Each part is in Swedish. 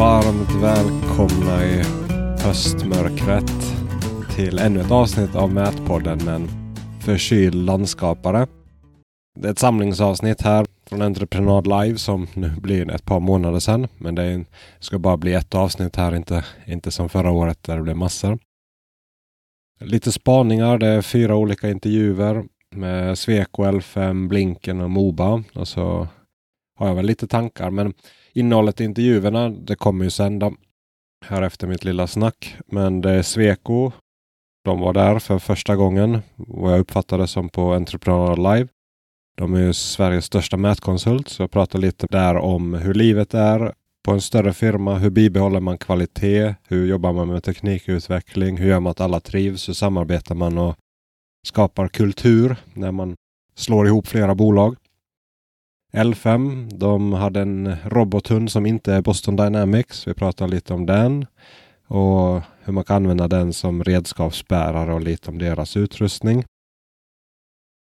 varmt välkomna i höstmörkret till ännu ett avsnitt av Mätpodden med en förkyld landskapare. Det är ett samlingsavsnitt här från Entreprenad Live som nu blir ett par månader sedan. Men det ska bara bli ett avsnitt här, inte, inte som förra året där det blev massor. Lite spaningar, det är fyra olika intervjuer med Sweco, L5, Blinken och Moba. Och så har jag väl lite tankar. Men innehållet i intervjuerna, det kommer ju sen då. Här efter mitt lilla snack. Men det är Sweco. De var där för första gången. Vad jag uppfattade som på Entrepreneur Live. De är ju Sveriges största mätkonsult. Så jag pratar lite där om hur livet är på en större firma. Hur bibehåller man kvalitet? Hur jobbar man med teknikutveckling? Hur gör man att alla trivs? Hur samarbetar man och skapar kultur när man slår ihop flera bolag? L5, de hade en robothund som inte är Boston Dynamics. Vi pratar lite om den och hur man kan använda den som redskapsbärare och lite om deras utrustning.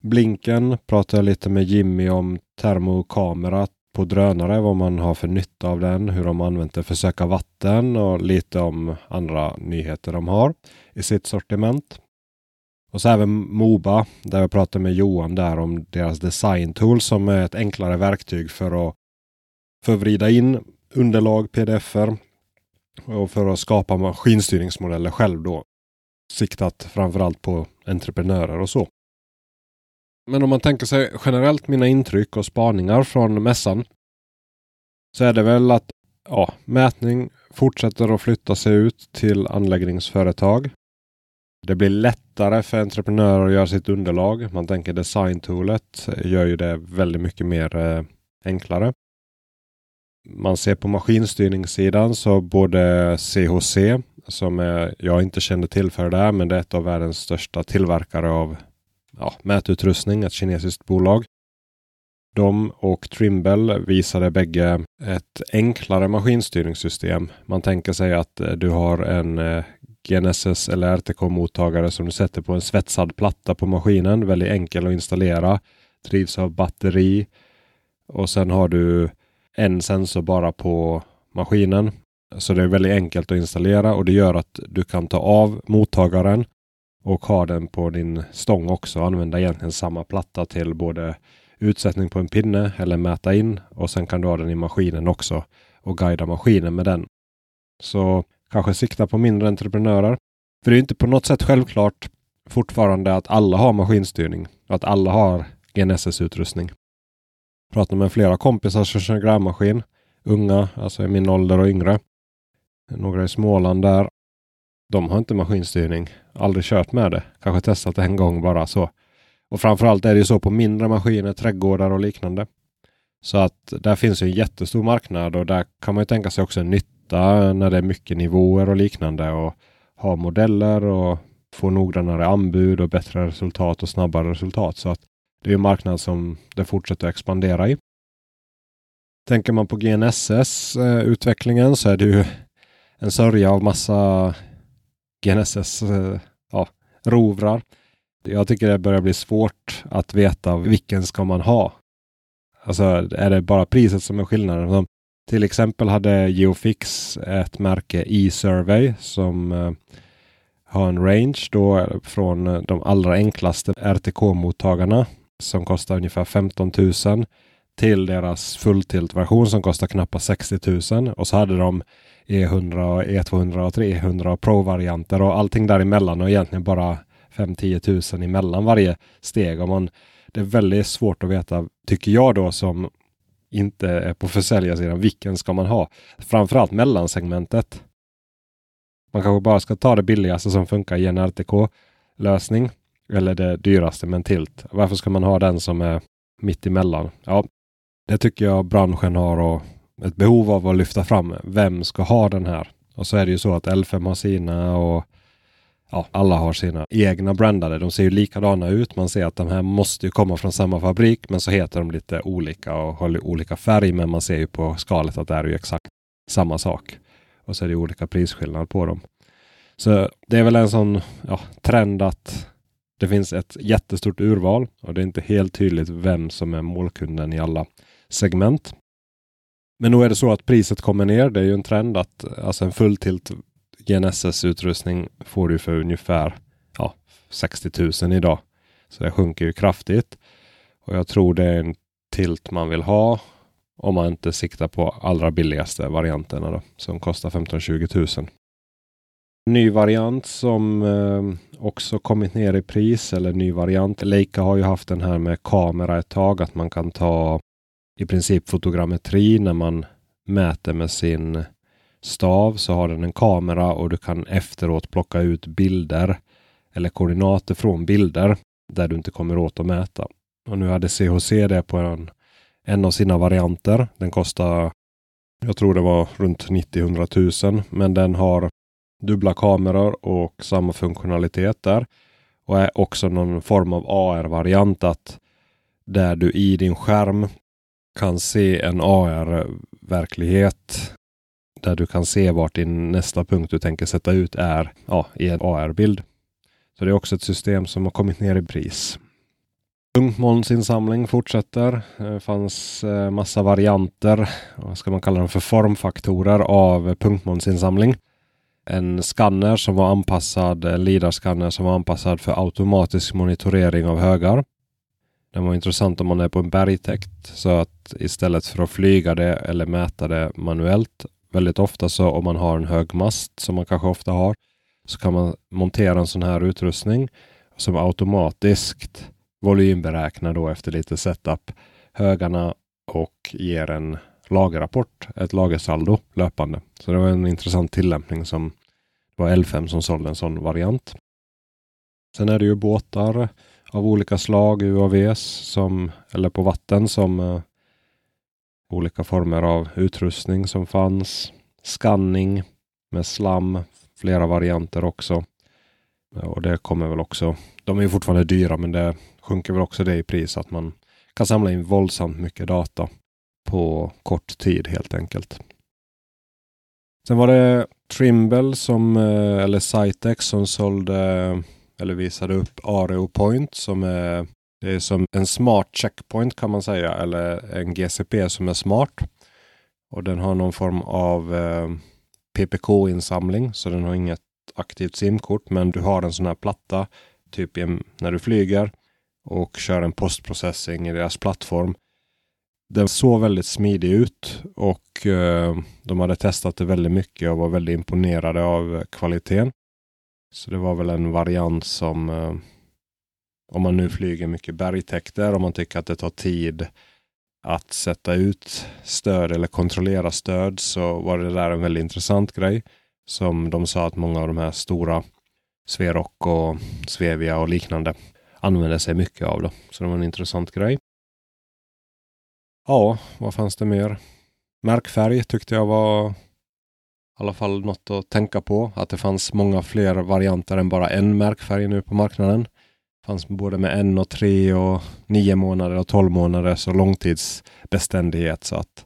Blinken pratar jag lite med Jimmy om termokamera på drönare, vad man har för nytta av den, hur de använt det för att söka vatten och lite om andra nyheter de har i sitt sortiment. Och så även Moba, där jag pratade med Johan där om deras design tool som är ett enklare verktyg för att förvrida in underlag, pdf-er och för att skapa maskinstyrningsmodeller själv då. Siktat framförallt på entreprenörer och så. Men om man tänker sig generellt mina intryck och spaningar från mässan. Så är det väl att ja, mätning fortsätter att flytta sig ut till anläggningsföretag. Det blir lättare för entreprenörer att göra sitt underlag. Man tänker designtoolet gör ju det väldigt mycket mer eh, enklare. Man ser på maskinstyrningssidan så både CHC som är, jag inte kände till för det där, men det är ett av världens största tillverkare av ja, mätutrustning, ett kinesiskt bolag. De och Trimble visade bägge ett enklare maskinstyrningssystem. Man tänker sig att eh, du har en eh, GNSS eller RTK-mottagare som du sätter på en svetsad platta på maskinen. Väldigt enkel att installera. Drivs av batteri. Och sen har du en sensor bara på maskinen. Så det är väldigt enkelt att installera och det gör att du kan ta av mottagaren och ha den på din stång också. Använda egentligen samma platta till både utsättning på en pinne eller mäta in och sen kan du ha den i maskinen också och guida maskinen med den. Så kanske sikta på mindre entreprenörer. För det är inte på något sätt självklart fortfarande att alla har maskinstyrning och att alla har GNSS-utrustning. Pratar med flera kompisar som kör grävmaskin. Unga, alltså i min ålder och yngre. Några i Småland där. De har inte maskinstyrning. Aldrig kört med det. Kanske testat det en gång bara så. Och framförallt är det ju så på mindre maskiner, trädgårdar och liknande. Så att där finns ju en jättestor marknad och där kan man ju tänka sig också en nytta när det är mycket nivåer och liknande och ha modeller och få noggrannare anbud och bättre resultat och snabbare resultat. Så att det är en marknad som det fortsätter att expandera i. Tänker man på GNSS-utvecklingen eh, så är det ju en sörja av massa GNSS eh, ja, rovrar. Jag tycker det börjar bli svårt att veta vilken ska man ha. Alltså är det bara priset som är skillnaden? Till exempel hade Geofix ett märke E-survey som eh, har en range då eh, från eh, de allra enklaste RTK-mottagarna som kostar ungefär 15 000 till deras fulltilt-version som kostar knappt 60 000 och så hade de E100, E200 och e 300 Pro-varianter och allting däremellan och egentligen bara 5-10 000 emellan varje steg. Och man, det är väldigt svårt att veta, tycker jag då som inte är på försäljarsidan, vilken ska man ha? Framförallt mellansegmentet. Man kanske bara ska ta det billigaste som funkar i en RTK-lösning eller det dyraste med en tilt. Varför ska man ha den som är mitt emellan? Ja, det tycker jag branschen har och ett behov av att lyfta fram. Vem ska ha den här? Och så är det ju så att L5 har sina och ja, alla har sina egna brandade. De ser ju likadana ut. Man ser att de här måste ju komma från samma fabrik, men så heter de lite olika och har olika färg. Men man ser ju på skalet att det är ju exakt samma sak. Och så är det olika prisskillnad på dem. Så det är väl en sån ja, trend att det finns ett jättestort urval och det är inte helt tydligt vem som är målkunden i alla segment. Men nog är det så att priset kommer ner. Det är ju en trend att alltså en fulltilt GNSS-utrustning får du för ungefär ja, 60 000 idag. Så det sjunker ju kraftigt. Och jag tror det är en tilt man vill ha om man inte siktar på allra billigaste varianterna då, som kostar 15-20 000. Ny variant som eh, också kommit ner i pris eller ny variant. Leica har ju haft den här med kamera ett tag att man kan ta i princip fotogrammetri när man mäter med sin stav så har den en kamera och du kan efteråt plocka ut bilder eller koordinater från bilder där du inte kommer åt att mäta. Och nu hade CHC det på en, en av sina varianter. Den kostar, jag tror det var runt 90-100 000, men den har dubbla kameror och samma funktionalitet där. Och är också någon form av AR-variant att där du i din skärm kan se en AR-verklighet där du kan se vart din nästa punkt du tänker sätta ut är ja, i en AR-bild. Så det är också ett system som har kommit ner i pris. Punktmolnsinsamling fortsätter. Det fanns eh, massa varianter, vad ska man kalla dem för formfaktorer av punktmolnsinsamling. En skanner som var anpassad, en LIDAR-skanner som var anpassad för automatisk monitorering av högar. Den var intressant om man är på en bergtäkt så att istället för att flyga det eller mäta det manuellt väldigt ofta så om man har en hög mast som man kanske ofta har så kan man montera en sån här utrustning som automatiskt volymberäknar då efter lite setup högarna och ger en lagerrapport, ett lagersaldo löpande. Så det var en intressant tillämpning som det var L5 som sålde en sån variant. Sen är det ju båtar av olika slag, UAVs som, eller på vatten som eh, olika former av utrustning som fanns. Skanning med slam, flera varianter också. Eh, och det kommer väl också. De är fortfarande dyra men det sjunker väl också det i pris att man kan samla in våldsamt mycket data på kort tid helt enkelt. Sen var det Trimble som, eh, eller Sitex som sålde eller visade upp Areo Point som är, det är som en smart checkpoint kan man säga eller en GCP som är smart. Och den har någon form av eh, PPK-insamling så den har inget aktivt simkort men du har en sån här platta typ när du flyger och kör en postprocessing i deras plattform. Den såg väldigt smidig ut och eh, de hade testat det väldigt mycket och var väldigt imponerade av kvaliteten. Så det var väl en variant som eh, om man nu flyger mycket bergtäkter, om man tycker att det tar tid att sätta ut stöd eller kontrollera stöd så var det där en väldigt intressant grej. Som de sa att många av de här stora Sverok och Svevia och liknande använder sig mycket av. Då. Så det var en intressant grej. Ja, vad fanns det mer? Märkfärg tyckte jag var i alla fall något att tänka på. Att det fanns många fler varianter än bara en märkfärg nu på marknaden. Fanns både med en och tre och nio månader och tolv månaders och långtidsbeständighet. Så att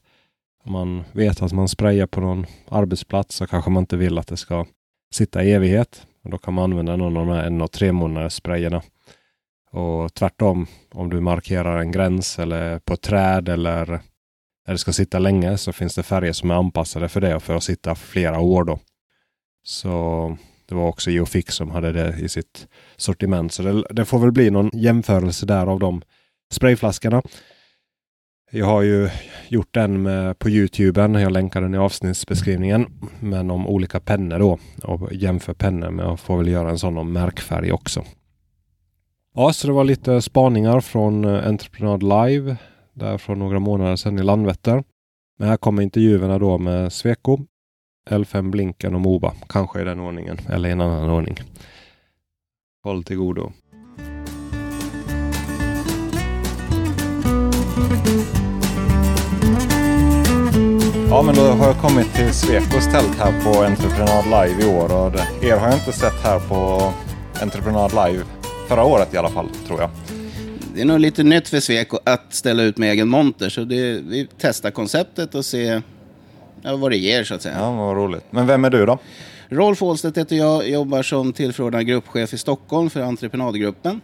om man vet att man sprayar på någon arbetsplats så kanske man inte vill att det ska sitta i evighet. Och då kan man använda någon av de här en och tre månaders sprayerna och tvärtom, om du markerar en gräns eller på ett träd eller där det ska sitta länge så finns det färger som är anpassade för det och för att sitta flera år då. Så det var också Geofix som hade det i sitt sortiment. Så det, det får väl bli någon jämförelse där av de sprayflaskorna. Jag har ju gjort den med, på Youtube. Jag länkar den i avsnittsbeskrivningen. Men om olika pennor då och jämför pennor med och får väl göra en sån om märkfärg också. Ja, så det var lite spaningar från eh, Entreprenad Live där från några månader sedan i Landvetter. Men här kommer intervjuerna då med Sweco, L5 Blinken och Moba. Kanske i den ordningen eller i en annan ordning. Håll till godo. Ja, men då har jag kommit till Swecos tält här på Entreprenad Live i år och det, er har jag inte sett här på Entreprenad Live Förra året i alla fall, tror jag. Det är nog lite nytt för Sweco att ställa ut med egen monter. Så det, vi testar konceptet och ser ja, vad det ger så att säga. Ja, vad roligt. Men vem är du då? Rolf Ålstedt heter jag, jobbar som tillförordnad gruppchef i Stockholm för entreprenadgruppen.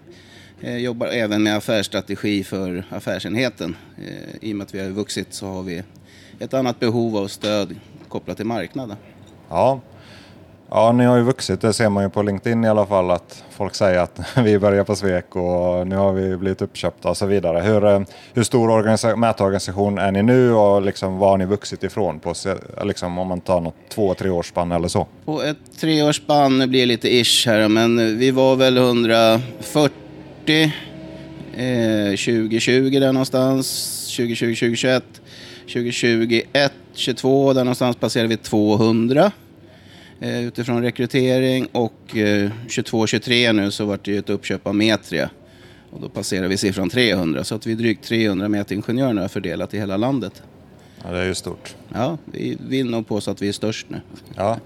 Eh, jobbar även med affärsstrategi för affärsenheten. Eh, I och med att vi har vuxit så har vi ett annat behov av stöd kopplat till marknaden. Ja ja, ni har ju vuxit. Det ser man ju på LinkedIn i alla fall att folk säger att vi börjar på Svek och nu har vi blivit uppköpta och så vidare. Hur, eh, hur stor organisa- mätorganisation är ni nu och liksom, var har ni vuxit ifrån? På, liksom, om man tar något två, tre års spann eller så. På ett treårsspann, nu blir det lite ish här, men vi var väl 140 eh, 2020 där någonstans, 2020, 2021, 2021, 22 där någonstans passerade vi 200 eh, utifrån rekrytering och eh, 22, 23 nu så vart det ju ett uppköp av Metria och då passerar vi siffran 300 så att vi är drygt 300 mätingenjörer fördelat i hela landet. Ja, det är ju stort. Ja, vi vill nog påstå att vi är störst nu. Ja,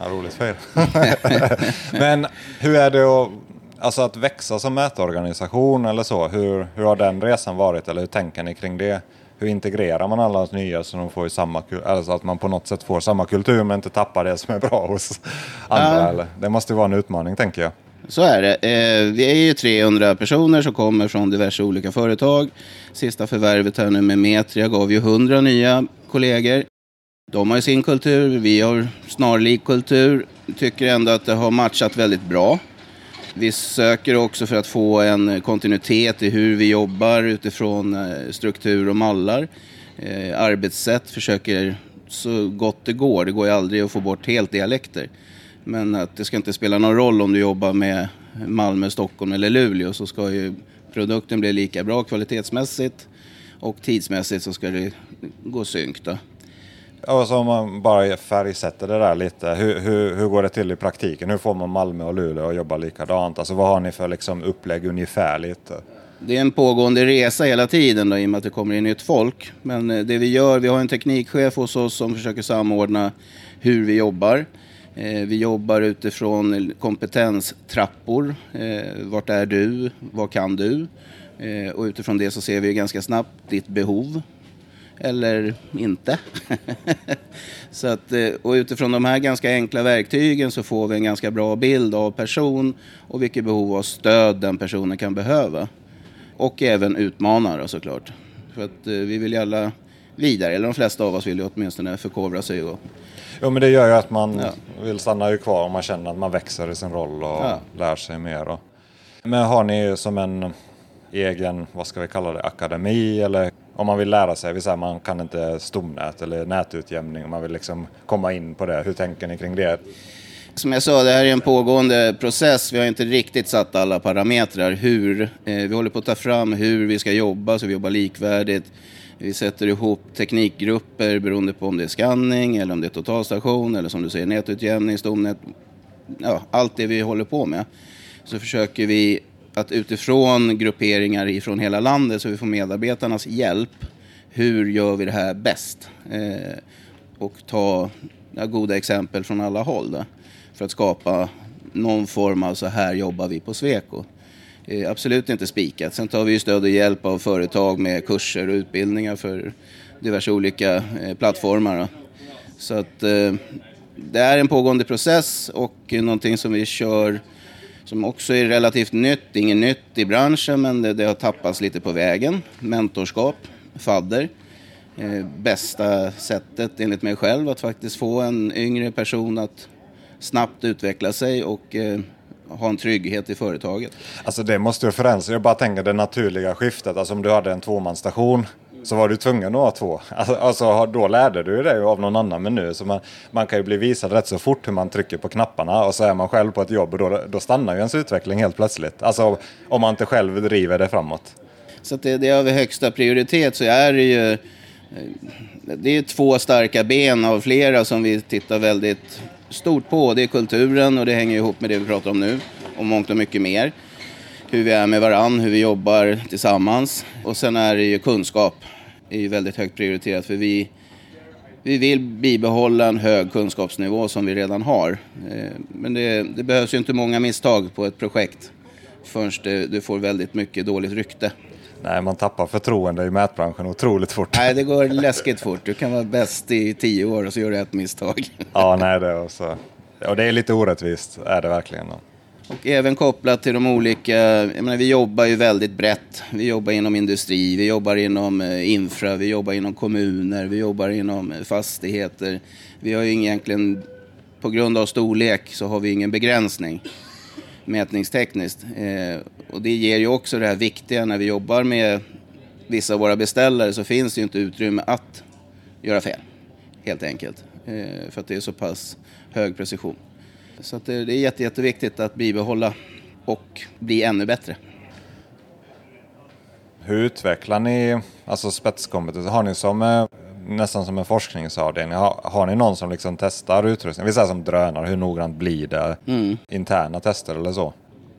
ja roligt för er. Men hur är det att, alltså att växa som mätorganisation eller så? Hur, hur har den resan varit eller hur tänker ni kring det? Hur integrerar man alla nya så de får samma, alltså att man på något sätt får samma kultur men inte tappar det som är bra hos andra? Ja. Eller? Det måste ju vara en utmaning tänker jag. Så är det. Eh, vi är ju 300 personer som kommer från diverse olika företag. Sista förvärvet här nu med Metria gav ju 100 nya kollegor. De har ju sin kultur, vi har snarlik kultur. Tycker ändå att det har matchat väldigt bra. Vi söker också för att få en kontinuitet i hur vi jobbar utifrån eh, struktur och mallar. Eh, arbetssätt försöker så gott det går. Det går ju aldrig att få bort helt dialekter. Men att det ska inte spela någon roll om du jobbar med Malmö, Stockholm eller Luleå så ska ju produkten bli lika bra kvalitetsmässigt och tidsmässigt så ska det gå synk. Då. Alltså om man bara färgsätter det där lite. Hur, hur, hur går det till i praktiken? Hur får man Malmö och Luleå att jobba likadant? Alltså vad har ni för liksom upplägg ungefärligt? Det är en pågående resa hela tiden då, i och med att det kommer in nytt folk. Men eh, det vi gör, vi har en teknikchef hos oss som försöker samordna hur vi jobbar. Eh, vi jobbar utifrån kompetenstrappor. Eh, vart är du? Vad kan du? Och utifrån det så ser vi ganska snabbt ditt behov. Eller inte. så att, eh, och utifrån de här ganska enkla verktygen så får vi en ganska bra bild av person och vilket behov av stöd den personen kan behöva. Och även utmanare såklart. För att eh, vi vill ju alla vidare, eller de flesta av oss vill ju åtminstone förkovra sig och Jo men det gör ju att man Ja. vill stanna ju kvar om man känner att man växer i sin roll och Ja. lär sig mer. Och... Men har ni som en egen, vad ska vi kalla det, akademi eller om man vill lära sig, vi säger man kan inte stomnät eller nätutjämning, om man vill liksom komma in på det. Hur tänker ni kring det? Som jag sa, det här är en pågående process. Vi har inte riktigt satt alla parametrar. Hur, eh, vi håller på att ta fram hur vi ska jobba, så vi jobbar likvärdigt. Vi sätter ihop teknikgrupper beroende på om det är scanning eller om det är totalstation eller som du säger nätutjämning, stomnät. Ja, allt det vi håller på med. Så försöker vi att utifrån grupperingar ifrån hela landet så vi får medarbetarnas hjälp. Hur gör vi det här bäst? Eh, och ta ja, goda exempel från alla håll. Då, för att skapa någon form av så här jobbar vi på Sweco. Eh, absolut inte spikat. Sen tar vi ju stöd och hjälp av företag med kurser och utbildningar för diverse olika eh, plattformar. Då. Så att eh, det är en pågående process och någonting som vi kör som också är relativt nytt. Inget nytt i branschen men det, det har tappats lite på vägen. Mentorskap, fadder. Eh, bästa sättet enligt mig själv att faktiskt få en yngre person att snabbt utveckla sig och eh, ha en trygghet i företaget. Alltså det måste ju förändras. Jag bara tänker det naturliga skiftet. Alltså om du hade en tvåmansstation så var du tvungen att ha två. Alltså, alltså då lärde du dig av någon annan. meny. så man, man kan ju bli visad rätt så fort hur man trycker på knapparna och så är man själv på ett jobb och då, då stannar ju ens utveckling helt plötsligt. Alltså om man inte själv driver det framåt. Så att det, det är av högsta prioritet så är det ju eh, det är två starka ben av flera som vi tittar väldigt stort på. Det är kulturen och det hänger ihop med det vi pratar om nu och mångt och mycket mer. Hur vi är med varann, hur vi jobbar tillsammans. Och sen är det ju kunskap. Det är ju väldigt högt prioriterat för vi, vi vill bibehålla en hög kunskapsnivå som vi redan har. Eh, Men det, det behövs ju inte många misstag på ett projekt förrän det, du får väldigt mycket dåligt rykte. Nej, man tappar förtroende i mätbranschen otroligt fort. Nej, det går läskigt fort. Du kan vara bäst i tio år och så gör du ett misstag. Ja, nej, det är så. Och det är lite orättvist, är det verkligen. Och även kopplat till de olika, jag menar, vi jobbar ju väldigt brett. Vi jobbar inom industri, vi jobbar inom eh, infra, vi jobbar inom kommuner, vi jobbar inom eh, fastigheter. Vi har ju egentligen, på grund av storlek, så har vi ingen begränsning mätningstekniskt. Eh, och det ger ju också det här viktiga när vi jobbar med vissa av våra beställare så finns det ju inte utrymme att göra fel. Helt enkelt. Eh, för att det är så pass hög precision. Så det är jätte, jätteviktigt att bibehålla och bli ännu bättre. Hur utvecklar ni alltså spetskompetens? Har ni som eh, nästan som en forskningsavdelning? Har, har ni någon som liksom testar utrustning? Vi säger som drönare, hur noggrant blir det? Mm. Interna tester eller så?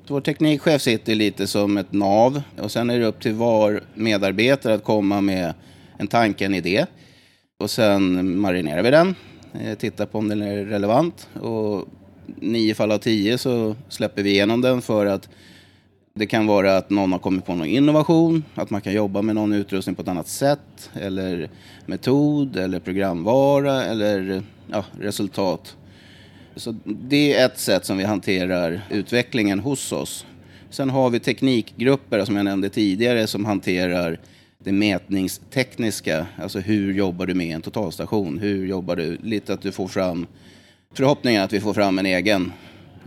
Vår teknikchef sitter lite som ett nav och sen är det upp till var medarbetare att komma med en tanke, en idé. Och sen marinerar vi den, eh, tittar på om den är relevant och nio fall av tio så släpper vi igenom den för att det kan vara att någon har kommit på någon innovation, att man kan jobba med någon utrustning på ett annat sätt, eller metod, eller programvara, eller ja, resultat. Så det är ett sätt som vi hanterar utvecklingen hos oss. Sen har vi teknikgrupper, som jag nämnde tidigare, som hanterar det mätningstekniska. Alltså hur jobbar du med en totalstation? Hur jobbar du? Lite att du får fram, förhoppningen att vi får fram en egen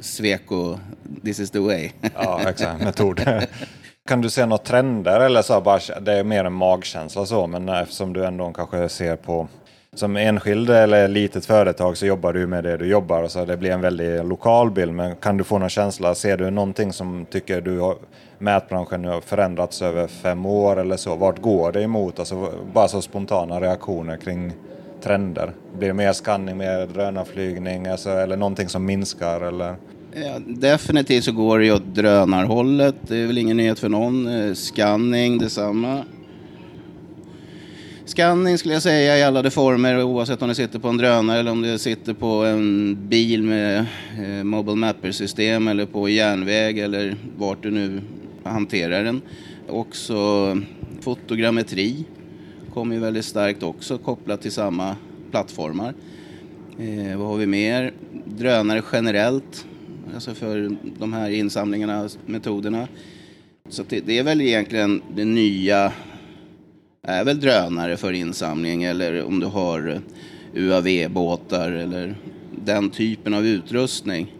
Sweco, this is the way. Ja, exakt, metod. Kan du se några trender eller så bara, det är mer en magkänsla så, men eftersom du ändå kanske ser på som enskild eller litet företag så jobbar du med det du jobbar så det blir en väldigt lokal bild. Men kan du få någon känsla, ser du någonting som tycker du har mätbranschen har förändrats över fem år eller så? Vart går det emot? Alltså bara så spontana reaktioner kring trender. Blir det mer skanning, mer drönarflygning alltså, eller någonting som minskar? Eller? Ja, definitivt så går det ju åt drönarhållet. Det är väl ingen nyhet för någon. Eh, Scanning, detsamma. Scanning skulle jag säga i alla de former oavsett om det sitter på en drönare eller om det sitter på en bil med eh, Mobile Mapper-system eller på järnväg eller vart du nu hanterar den. Också fotogrammetri kommer ju väldigt starkt också kopplat till samma plattformar. Eh, vad har vi mer? Drönare generellt, alltså för de här insamlingarna, metoderna. Så det, det är väl egentligen det nya är väl drönare för insamling eller om du har UAV-båtar eller den typen av utrustning.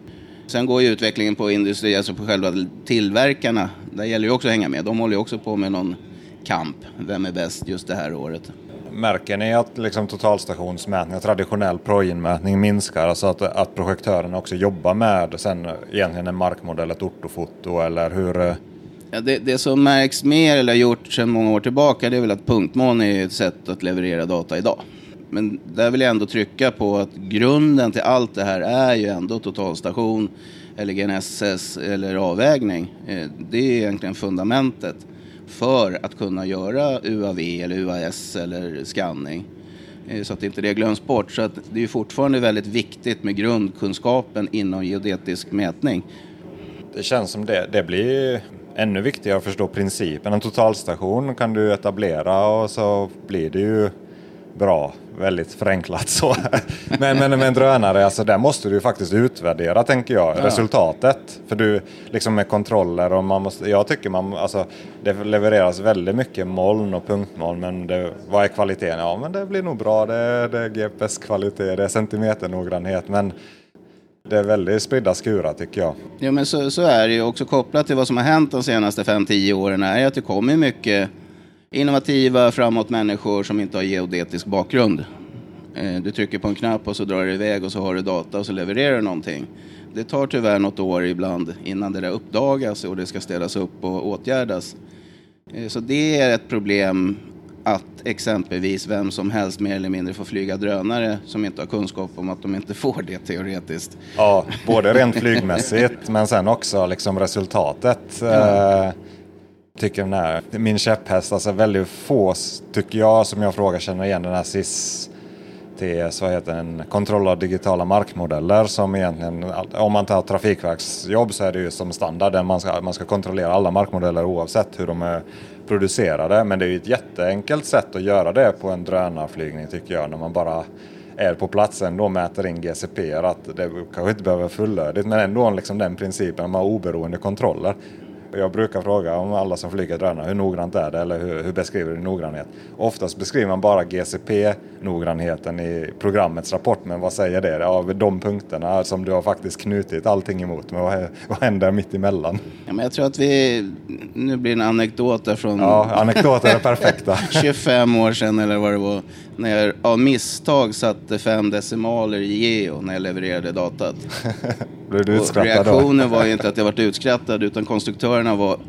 Sen går ju utvecklingen på industri, alltså på själva tillverkarna. Där gäller ju också att hänga med. De håller ju också på med någon kamp. Vem är bäst just det här året? Märker ni att liksom totalstationsmätning, traditionell projinmätning minskar? Alltså att, att projektörerna också jobbar med sen egentligen en markmodell, ett ortofoto eller hur? Ja, det, det, som märks mer eller har gjort sedan många år tillbaka det är väl att punktmån är ett sätt att leverera data idag. Men där vill jag ändå trycka på att grunden till allt det här är ju ändå totalstation eller GNSS eller avvägning. Eh, det är egentligen fundamentet för att kunna göra UAV eller UAS eller scanning. Eh, så att inte det glöms bort. Så att det är fortfarande väldigt viktigt med grundkunskapen inom geodetisk mätning. Det känns som det, det blir ännu viktigare att förstå principen. En totalstation kan du etablera och så blir det ju bra. Väldigt förenklat så. men, men med en drönare, alltså där måste du faktiskt utvärdera tänker jag, ja. resultatet. För du, liksom med kontroller och man måste, jag tycker man, alltså det levereras väldigt mycket moln och punktmoln men det, vad är kvaliteten? Ja men det blir nog bra, det, det är GPS-kvalitet, det är centimeternoggrannhet men det är väldigt spridda skurar tycker jag. Ja men så, så är det ju också kopplat till vad som har hänt de senaste 5-10 åren är att det kommer mycket innovativa, framåt människor som inte har geodetisk bakgrund. Eh, du trycker på en knapp och så drar det iväg och så har du data och så levererar du någonting. Det tar tyvärr något år ibland innan det där uppdagas och det ska ställas upp och åtgärdas. Eh, så det är ett problem att exempelvis vem som helst mer eller mindre får flyga drönare som inte har kunskap om att de inte får det teoretiskt. Ja, både rent flygmässigt men sen också liksom resultatet. Ja. Tycker den här, min käpphäst, alltså väldigt få tycker jag som jag frågar känner igen den här SIS TS, vad heter den, kontroll av digitala markmodeller som egentligen, om man tar Trafikverksjobb så är det ju som standard, man ska, man ska kontrollera alla markmodeller oavsett hur de är producerade. Men det är ju ett jätteenkelt sätt att göra det på en drönarflygning tycker jag, när man bara är på platsen då mäter in GCP. Att det kanske inte behöver vara fullödigt men ändå liksom den principen man har oberoende kontroller. Jag brukar fråga om alla som flyger drönare, hur noggrant är det eller hur, hur beskriver du noggrannhet? Oftast beskriver man bara GCP-noggrannheten i programmets rapport, men vad säger det? Av de punkterna som du har faktiskt knutit allting emot, men vad, vad händer mitt emellan? Ja, men jag tror att vi, nu blir det en anekdot där från Ja, anekdoter är perfekta. 25 år sedan eller vad det var, när jag av misstag satte fem decimaler i geo när jag levererade datat. Blev du utskrattad då? reaktionen var ju inte att jag varit utskrattad utan konstruktörerna var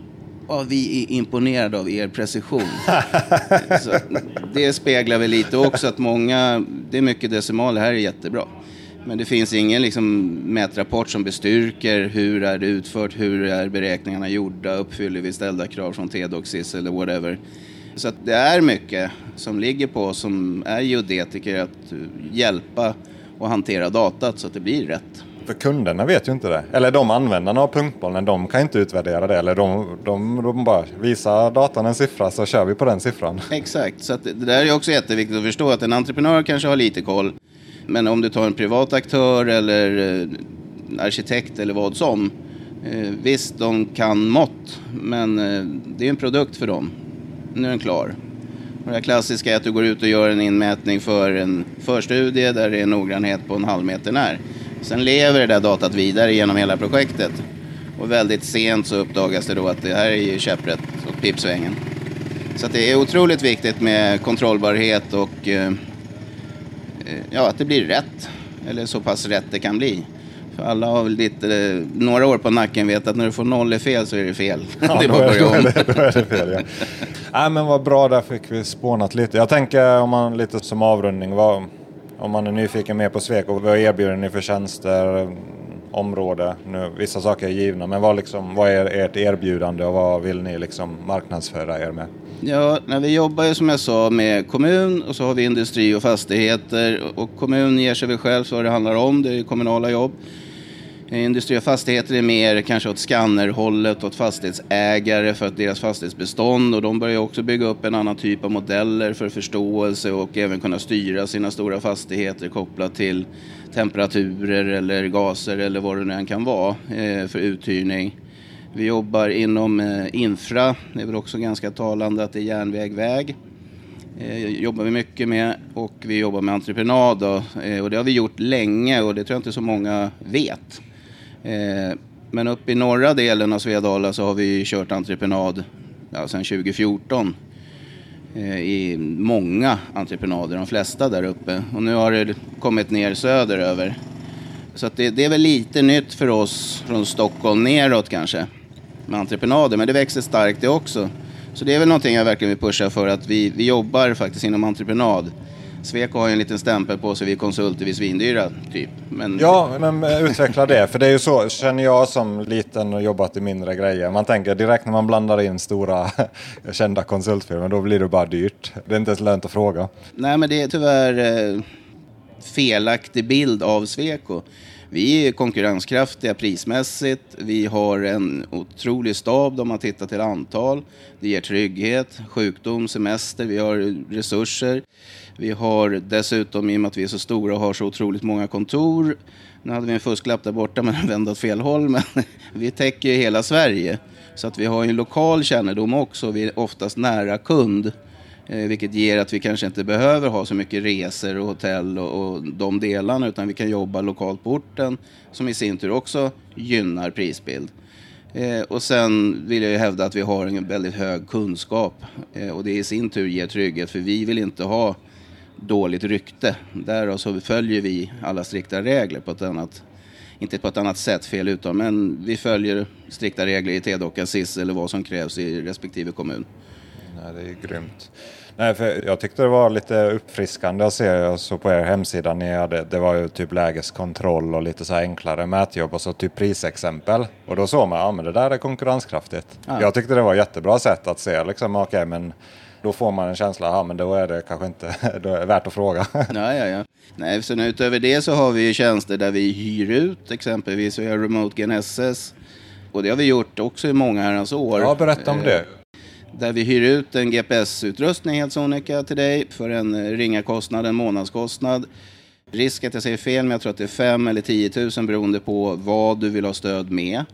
Ja, vi är imponerade av er precision. Så det speglar väl lite också att många, det är mycket decimaler, här är jättebra. Men det finns ingen liksom, mätrapport som bestyrker hur är det utfört, hur är beräkningarna gjorda, uppfyller vi ställda krav från TEDoxis eller whatever. Så det är mycket som ligger på oss som är geodetiker att hjälpa och hantera datat så att det blir rätt. För kunderna vet ju inte det. Eller de användarna av punktbollen, de kan inte utvärdera det. Eller de, de, de bara visar datan en siffra så kör vi på den siffran. Exakt, så det där är också jätteviktigt att förstå att en entreprenör kanske har lite koll. Men om du tar en privat aktör eller eh, arkitekt eller vad som. Eh, visst, de kan mått, men eh, det är en produkt för dem. Nu är den klar. Och det klassiska är att du går ut och gör en inmätning för en förstudie där det är noggrannhet på en halv meter när. Sen lever det där datat vidare genom hela projektet. Och väldigt sent så uppdagas det då att det här är ju käpprätt åt pipsvängen. Så att det är otroligt viktigt med kontrollbarhet och eh, eh, ja, att det blir rätt. Eller så pass rätt det kan bli. Alla har väl lite, eh, några år på nacken vet att när du får noll är fel så är det fel. Ja, det är bara att då, börja är om. det, då är det fel. Ja. Nej, men vad bra, där fick vi spånat lite. Jag tänker om man lite som avrundning, vad, om man är nyfiken mer på Sweco, vad erbjuder ni för tjänster, område? Nu, vissa saker är givna, men vad, liksom, vad är ert erbjudande och vad vill ni liksom marknadsföra er med? Ja, när vi jobbar ju som jag sa med kommun och så har vi industri och fastigheter. Och kommun ger sig väl själv vad det handlar om, det är kommunala jobb. Industri och fastigheter är mer kanske åt skannerhållet, åt fastighetsägare för att deras fastighetsbestånd och de börjar också bygga upp en annan typ av modeller för förståelse och även kunna styra sina stora fastigheter kopplat till temperaturer eller gaser eller vad det nu än kan vara eh, för uthyrning. Vi jobbar inom eh, infra, det är väl också ganska talande att det är järnväg, väg. Eh, jobbar vi mycket med och vi jobbar med entreprenad då, och det har vi gjort länge och det tror jag inte så många vet. Eh, men uppe i norra delen av Svedala så har vi kört entreprenad ja, sedan 2014 eh, i många entreprenader, de flesta där uppe. Och nu har det kommit ner söderöver. Så att det, det är väl lite nytt för oss från Stockholm neråt kanske med entreprenader, men det växer starkt det också. Så det är väl någonting jag verkligen vill pusha för att vi, vi jobbar faktiskt inom entreprenad. Sweco har ju en liten stämpel på sig, vi är konsulter, vi är svindyra, typ. Men Ja, men eh, utveckla det. För det är ju så, känner jag som liten och jobbat i mindre grejer. Man tänker direkt när man blandar in stora kända konsultfirmor, då blir det bara dyrt. Det är inte ens lönt att fråga. Nej, men det är tyvärr eh, felaktig bild av Sweco. Vi är konkurrenskraftiga prismässigt. Vi har en otrolig stab om man tittar till antal. Det ger trygghet, sjukdom, semester. Vi har resurser. Vi har dessutom, i och med att vi är så stora och har så otroligt många kontor. Nu hade vi en fusklapp där borta men den vände åt fel håll. Men vi täcker ju hela Sverige. Så att vi har ju en lokal kännedom också. Vi är oftast nära kund. Eh, vilket ger att vi kanske inte behöver ha så mycket resor och hotell och, och de delarna utan vi kan jobba lokalt på orten som i sin tur också gynnar prisbild. Eh, och sen vill jag ju hävda att vi har en väldigt hög kunskap eh, och det i sin tur ger trygghet för vi vill inte ha dåligt rykte. Därav så följer vi alla strikta regler på ett annat, inte på ett annat sätt, fel uttal, men vi följer strikta regler i TEDOCA, SIS eller vad som krävs i respektive kommun. Nej, det är grymt. Nej, för jag tyckte det var lite uppfriskande att se. Jag såg på er hemsida, ni hade, det var ju typ lägeskontroll och lite så här enklare mätjobb och så typ prisexempel. Och då såg man, ja men det där är konkurrenskraftigt. Ja. Jag tyckte det var jättebra sätt att se liksom, okej men då får man en känsla, ja men då är det kanske inte det värt att fråga. Ja, ja, ja. Nej, sen utöver det så har vi ju tjänster där vi hyr ut, exempelvis vi har Remote GNSS. Och det har vi gjort också i många herrans år. Ja, berätta om Eh, det. Där vi hyr ut en GPS-utrustning helt sonika till dig för en eh, ringa kostnad, en månadskostnad. Risk att jag säger fel, men jag tror att det är 5 eller 10 000 beroende på vad du vill ha stöd med.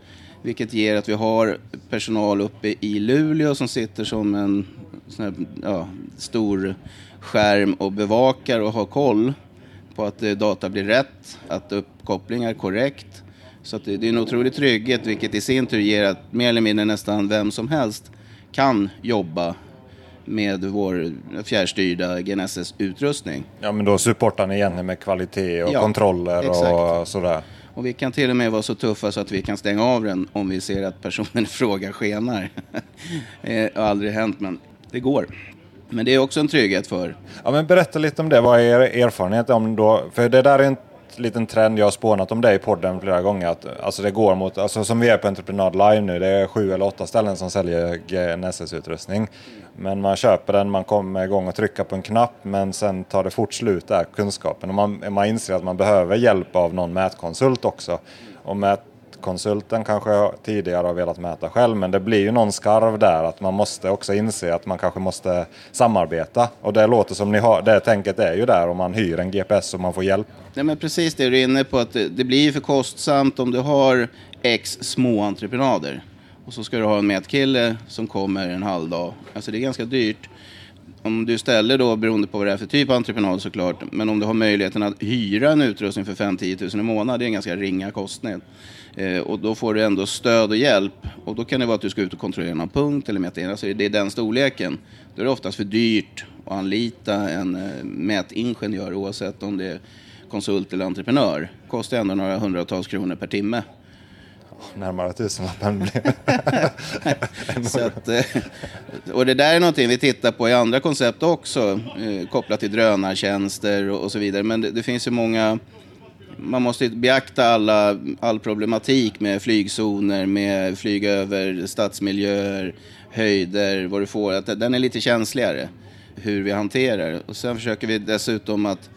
Vilket ger att vi har personal uppe i Luleå som sitter som en sån här, ja, stor skärm och bevakar och har koll på att data blir rätt, att uppkoppling är korrekt. Så det, det är en otrolig trygghet vilket i sin tur ger att mer eller mindre nästan vem som helst kan jobba med vår fjärrstyrda GNSS-utrustning. Ja, men då supportar ni egentligen med kvalitet och ja, kontroller exakt. och sådär. Och vi kan till och med vara så tuffa så att vi kan stänga av den om vi ser att personen i fråga skenar. det har aldrig hänt, men det går. Men det är också en trygghet för... Ja, men berätta lite om det. Vad är er erfarenhet om då? För det där är en liten trend jag har spånat om det i podden flera gånger. Att, alltså det går mot, alltså som vi är på Entreprenad Live nu, det är sju eller åtta ställen som säljer GNSS-utrustning. Men man köper den, man kommer igång och trycker på en knapp men sen tar det fort slut där, kunskapen. Och man, man inser att man behöver hjälp av någon mätkonsult också. Och mät, konsulten kanske tidigare har velat mäta själv men det blir ju någon skarv där att man måste också inse att man kanske måste samarbeta. Och det låter som ni har, det tänket är ju där om man hyr en GPS och man får hjälp. Nej men precis det du är inne på att det, det blir ju för kostsamt om du har X små entreprenader. Och så ska du ha en mätkille som kommer en halv dag. Alltså det är ganska dyrt. Om du ställer då, beroende på vad det är för typ av entreprenad såklart, men om du har möjligheten att hyra en utrustning för 5-10 000 i månaden, det är en ganska ringa kostnad. Eh, och då får du ändå stöd och hjälp. Och då kan det vara att du ska ut och kontrollera någon punkt eller mäta in. Alltså det är den storleken. Då är det oftast för dyrt att anlita en eh, mätingenjör oavsett om det är konsult eller entreprenör. Kostar ändå några hundratals kronor per timme. Närmare tusenlappen Så att, eh, Och det där är någonting vi tittar på i andra koncept också, eh, kopplat till drönartjänster och, och så vidare. Men det, det finns ju många man måste beakta alla, all problematik med flygzoner, med flyg över stadsmiljöer, höjder, vad du får. Att den är lite känsligare, hur vi hanterar Och sen försöker vi dessutom att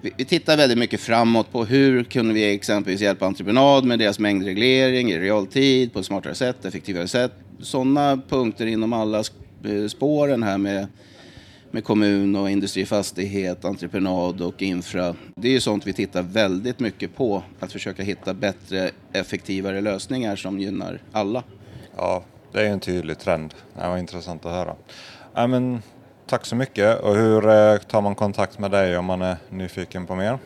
vi, vi tittar väldigt mycket framåt på hur kunde vi exempelvis hjälpa entreprenad med deras mängdreglering i realtid, på ett smartare sätt, effektivare sätt. Sådana punkter inom alla eh, spåren här med med kommun och industrifastighet, entreprenad och infra. Det är ju sånt vi tittar väldigt mycket på, att försöka hitta bättre, effektivare lösningar som gynnar alla. Ja, det är en tydlig trend. Det var intressant att höra. Ja, men, tack så mycket. Och hur eh, tar man kontakt med dig om man är nyfiken på mer?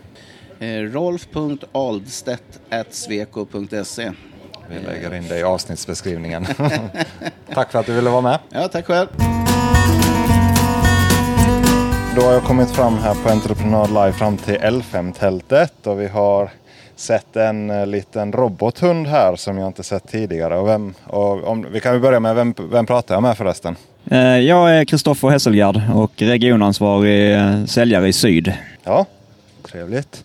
Eh, Rolf.aldstedt.sveko.se Vi lägger in det i avsnittsbeskrivningen. tack för att du ville vara med. Ja, tack själv. Då har jag kommit fram här på Entreprenad Live fram till L5-tältet och vi har sett en eh, liten robothund här som jag inte sett tidigare. Och vem, och om, vi kan ju börja med, vem, vem pratar jag med förresten? Eh, jag är Kristoffer Hesselgard och regionansvarig eh, säljare i Syd. Ja, trevligt.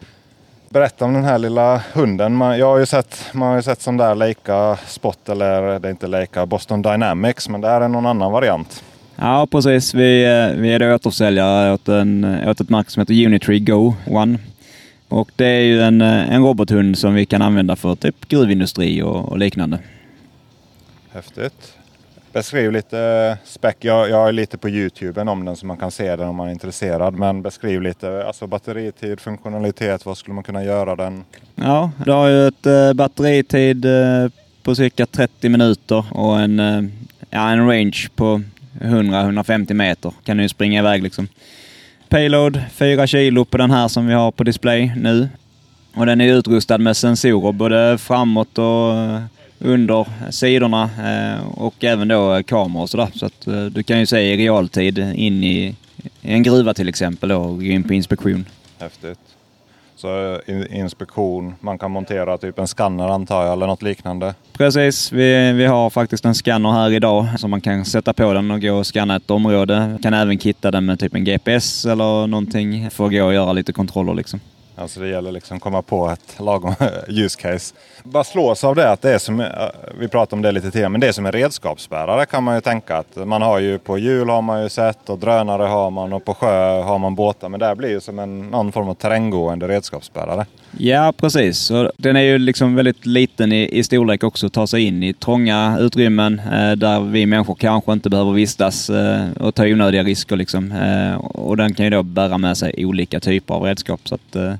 Berätta om den här lilla hunden. Man, jag har ju sett, man har ju sett som där Leica Spot, eller det är inte Leica, Boston Dynamics, men det här är någon annan variant. Ja, precis. Vi, eh, vi är då återförsäljare åt, en, åt ett märke som heter Unitree Go One. Och det är ju en, eh, en robothund som vi kan använda för typ gruvindustri och, och liknande. Häftigt. Beskriv lite eh, spec. Jag, jag är lite på Youtube om den så man kan se den om man är intresserad. Men beskriv lite alltså batteritid, funktionalitet. Vad skulle man kunna göra den? Ja, det har ju ett batteritid på cirka 30 minuter och en, ja, en range på 100-150 meter kan den ju springa iväg liksom. Payload 4 kilo på den här som vi har på display nu. Och den är utrustad med sensorer både framåt och eh, under sidorna eh, och även då eh, kameror och sådär. Så att du kan ju se i realtid in i en gruva till exempel och gå in på inspektion. Häftigt. Så eh, inspektion, man kan montera typ en skanner antar jag, eller något liknande? Precis, vi, vi har faktiskt en skanner här idag så man kan sätta på den och gå och skanna ett område. Kan även kitta den med typ en GPS eller någonting för att gå och göra lite kontroller liksom. Alltså det gäller liksom att komma på ett lagom use case. Bara slås av det att det är som, eh, vi pratade om det lite tidigare, men det är som en redskapsbärare kan man ju tänka att man har ju på hjul har man ju sett och drönare har man och på sjö har man båtar. Men det här blir ju som en, någon form av terränggående redskapsbärare. Ja, precis. Och den är ju liksom väldigt liten i, i storlek också, att ta sig in i trånga utrymmen eh, där vi människor kanske inte behöver vistas eh, och ta onödiga risker. Liksom. Eh, och den kan ju då bära med sig olika typer av redskap. Så att, eh,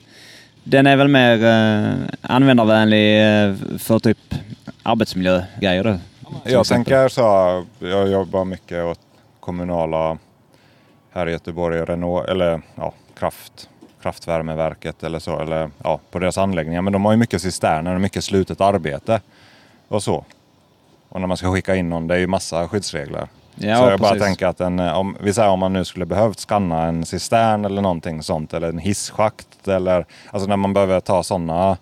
Den är väl mer eh, användarvänlig eh, för typ arbetsmiljögrejer då. Jag exempel. tänker så här, jag jobbar mycket åt kommunala här i Göteborg, Renault, eller ja, kraft, kraftvärmeverket eller så, eller ja, på deras anläggningar. Men de har ju mycket cisterner och mycket slutet arbete och så. Och när man ska skicka in någon, det är ju massa skyddsregler. Ja, så jag bara precis. tänker att en, om, vi säger om man nu skulle behövt skanna en cistern eller någonting sånt, eller en hisschakt, eller alltså när man behöver ta sådana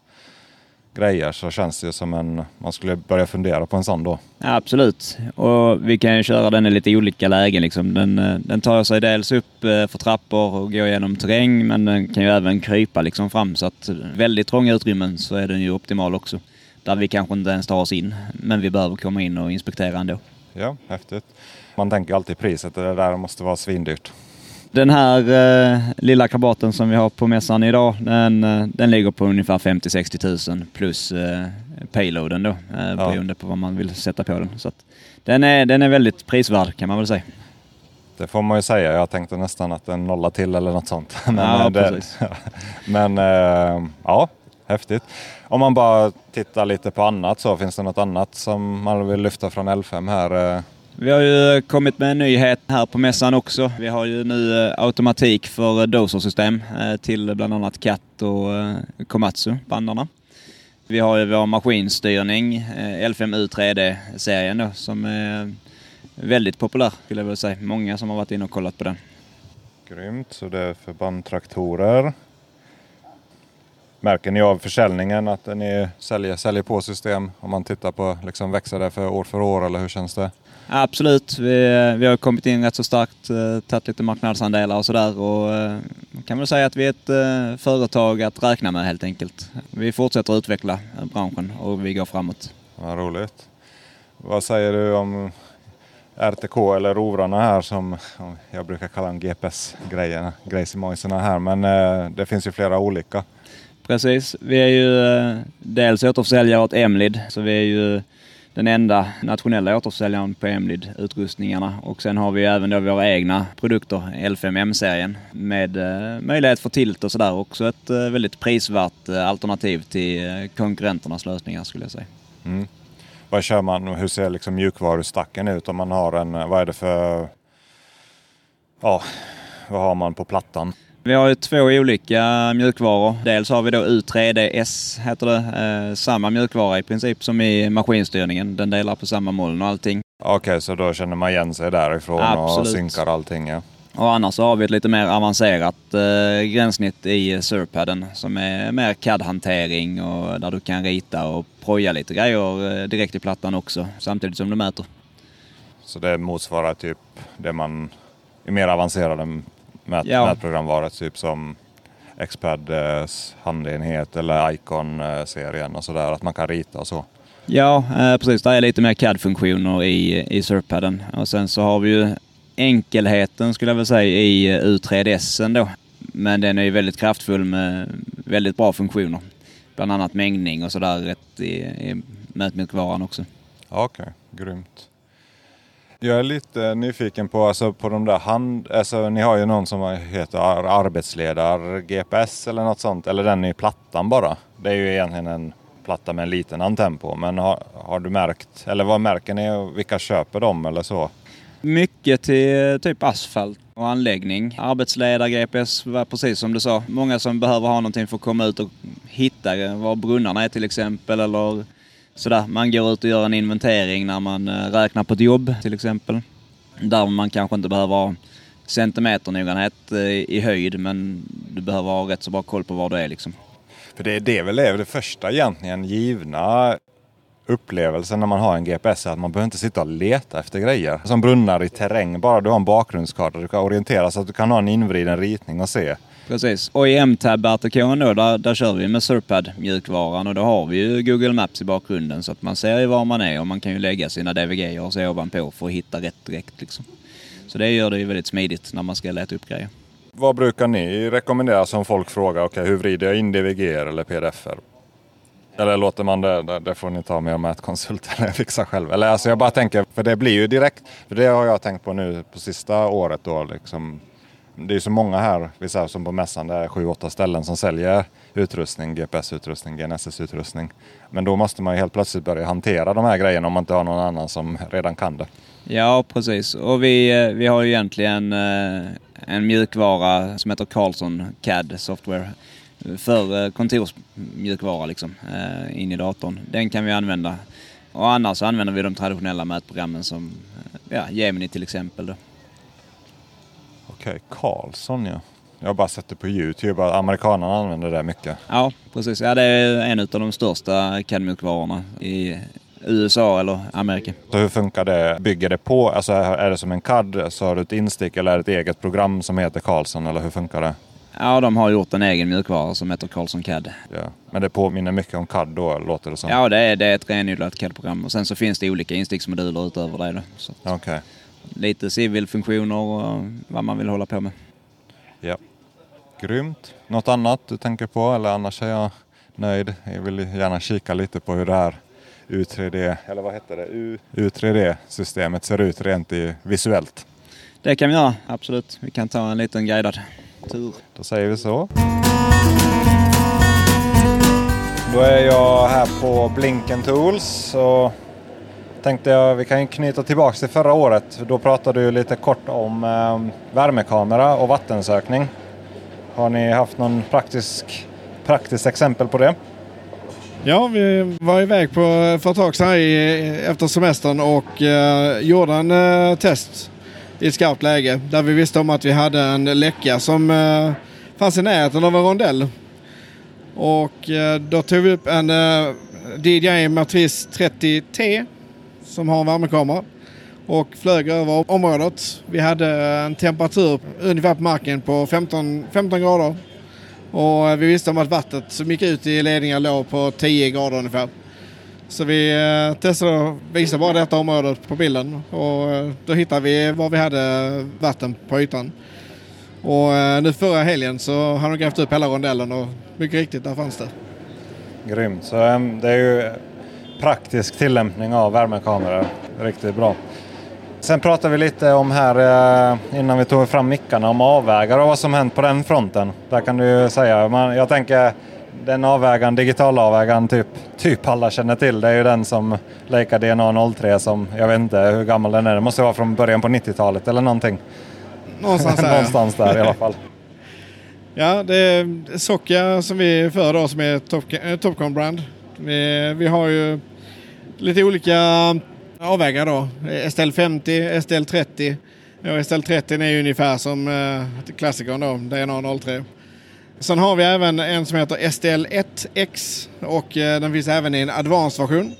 grejer så känns det ju som en, man skulle börja fundera på en sån då. Ja, absolut. Och vi kan ju köra den i lite olika lägen. Liksom. Den, eh, den tar sig dels upp eh, för trappor och går igenom terräng, men den kan ju även krypa liksom fram. Så att väldigt trånga utrymmen så är den ju optimal också. Där vi kanske inte ens tar oss in, men vi behöver komma in och inspektera ändå. Ja, häftigt. Man tänker alltid priset, det där måste vara svindyrt. Den här eh, lilla krabaten som vi har på mässan idag, den, eh, den ligger på ungefär 50-60 000 plus eh, payloaden då, eh, Ja. beroende på vad man vill sätta på den. Så att den, är, den är väldigt prisvärd kan man väl säga. Det får man ju säga. Jag tänkte nästan att den nolla till eller något sånt. Men, Ja, eh, det, men eh, ja, häftigt. Om man bara tittar lite på annat så, finns det något annat som man vill lyfta från L5 här? Vi har ju kommit med en nyhet här på mässan också. Vi har ju nu eh, automatik för eh, dosersystem eh, till bland annat Cat och Komatsu, bandarna. Vi har ju vår maskinstyrning, L5U 3D-serien då, som är väldigt populär skulle jag vilja säga. Många som har varit inne och kollat på den. Grymt, så det är för bandtraktorer. Märker ni av försäljningen att ni säljer, säljer på system? Om man tittar på, liksom, växer det för år för år eller hur känns det? Absolut, vi, vi har kommit in rätt så starkt, eh, tagit lite marknadsandelar och sådär eh, kan väl säga att vi är ett eh, företag att räkna med helt enkelt. Vi fortsätter utveckla branschen och vi går framåt. Vad roligt. Vad säger du om RTK eller rovrarna här som jag brukar kalla dem GPS-grejerna, grejsimojserna här. Men det finns ju flera olika. Precis, vi är ju dels återförsäljare åt Emlid, så vi är ju den enda nationella återförsäljaren på Emlid-utrustningarna. Och sen har vi även då våra egna produkter, L5M-serien, med eh, möjlighet för tilt och sådär. Också ett eh, väldigt prisvärt eh, alternativ till konkurrenternas lösningar skulle jag säga. Mm. Vad kör man? Hur ser liksom mjukvarustacken ut om man har en, vad är det för, ja, vad har man på plattan? Vi har ju två olika mjukvaror. Dels har vi då U3DS, heter det. Eh, samma mjukvara i princip som i maskinstyrningen. Den delar på samma moln och allting. Okej, så då känner man igen sig därifrån och Absolut. synkar allting. Ja. Och annars så har vi ett lite mer avancerat eh, gränssnitt i Surpaden som är mer CAD-hantering och där du kan rita och proja lite grejer eh, direkt i plattan också samtidigt som du mäter. Så det motsvarar typ det man i mer avancerade mät, Ja. mätprogramvaror, typ som Xpads handenhet eller Icon-serien och sådär, att man kan rita och så. Ja, eh, precis. Det är lite mer CAD-funktioner i, i Surpaden. Och sen så har vi ju enkelheten skulle jag väl säga i eh, U3DS då. Men den är ju väldigt kraftfull med väldigt bra funktioner. Bland annat mängdning och sådär rätt i, i mätmjukvaran också. Okej, grymt. Jag är lite nyfiken på, alltså, på de där hand... Alltså, ni har ju någon som heter arbetsledar-GPS eller något sånt. Eller den i plattan bara. Det är ju egentligen en platta med en liten antenn på. Men har, har du märkt, eller vad märker ni? och Vilka köper dem eller så? Mycket till typ asfalt och anläggning. Arbetsledar-GPS var precis som du sa. Många som behöver ha någonting för att komma ut och hitta var brunnarna är till exempel. Eller sådär. Man går ut och gör en inventering när man eh, räknar på ett jobb till exempel. Där man kanske inte behöver ha centimeternoggrannhet eh, i höjd men du behöver ha rätt så bra koll på var du är liksom. För det, det är väl det, det första egentligen givna upplevelsen när man har en GPS är att man behöver inte sitta och leta efter grejer. Som brunnar i terräng, bara du har en bakgrundskarta du kan orientera så att du kan ha en invriden ritning och se. Precis. Och i MTab RTK då, där, där kör vi med Surpad mjukvaran och då har vi ju Google Maps i bakgrunden så att man ser ju var man är och man kan ju lägga sina DVG och så ovanpå för att hitta rätt direkt liksom. Så det gör det ju väldigt smidigt när man ska leta upp grejer. Vad brukar ni rekommendera som folk frågar, okej hur vrider jag in DVG eller pdf-er? Eller låter man det, det, får ni ta med en mätkonsult eller fixa själv. Eller alltså jag bara tänker, för det blir ju direkt, för det har jag tänkt på nu på sista året då liksom det är så många här, vi säger som på mässan, det är sju, åtta ställen som säljer utrustning, GPS-utrustning, GNSS-utrustning. Men då måste man ju helt plötsligt börja hantera de här grejerna om man inte har någon annan som redan kan det. Ja, precis. Och vi, eh, vi har ju egentligen eh, en mjukvara som heter Carlson CAD Software för eh, kontorsmjukvara liksom, in i datorn. Den kan vi använda. Och annars använder vi de traditionella mätprogrammen som ja, Gemini till exempel. Då. Okej, Carlson ja. Jag har bara sett det på Youtube amerikanerna använder det mycket. Ja, precis. Ja, det är en av de största CAD-mjukvarorna i USA eller Amerika. Så hur funkar det? Bygger det på, alltså är det som en CAD så har du ett instick eller är det ett eget program som heter Carlson eller hur funkar det? Ja, de har gjort en egen mjukvara som heter Carlson CAD. Ja. Men det påminner mycket om CAD då, låter det som? Ja, det är, det är ett renodlat CAD-program. Och sen så finns det olika insticksmoduler utöver det. Okej. Okay. Lite civil-funktioner och vad man vill hålla på med. Ja. Grymt. Något annat du tänker på eller annars är jag nöjd. Jag vill gärna kika lite på hur det här U3D, eller vad heter det, U3D-systemet ser ut rent i, visuellt. Det kan vi göra, absolut. Vi kan ta en liten guidad tur. Då säger vi så. Då är jag här på Blinken Tools och tänkte jag vi kan knyta tillbaka till förra året. Då pratade du lite kort om eh, värmekamera och vattensökning. Har ni haft någon praktisk, praktiskt exempel på det? Ja, vi var iväg på, för ett tag sedan efter semestern och eh, gjorde en eh, test i ett skarpt läge där vi visste om att vi hade en läcka som eh, fanns i närheten av en rondell. Och eh, då tog vi upp en eh, DJI Matrice 30T som har en värmekamera och flög över området. Vi hade en temperatur ungefär på marken på 15, 15 grader. Och eh, vi visste om att vattnet som gick ut i ledningen låg på 10 grader ungefär. Så vi eh, testade att visa bara detta området på bilden och eh, då hittade vi var vi hade vatten på ytan. Och nu förra helgen så har de grävt upp hela rondellen och mycket riktigt, där fanns det. Grymt. Så ehm, det är ju praktisk tillämpning av värmekameror. Riktigt bra. Sen pratade vi lite om här innan vi tog fram mickarna om avvägar och vad som hänt på den fronten. Där kan du ju säga, jag tänker den avvägaren, digitalavvägaren, typ, typ alla känner till. Det är ju den som Leica DNA 03 som, jag vet inte hur gammal den är, det måste vara från början på 90-talet eller någonting. Någonstans där. Någonstans där i alla fall. Ja, det är Socka som vi för då som är eh, Topcon brand. Vi, vi har ju lite olika eh, avvägar då. STL 50, STL 30. Och STL 30 är ju ungefär som eh, klassikern då, DNA 03. Sen har vi även en som heter STL1X och eh, den finns även i en advanced-version.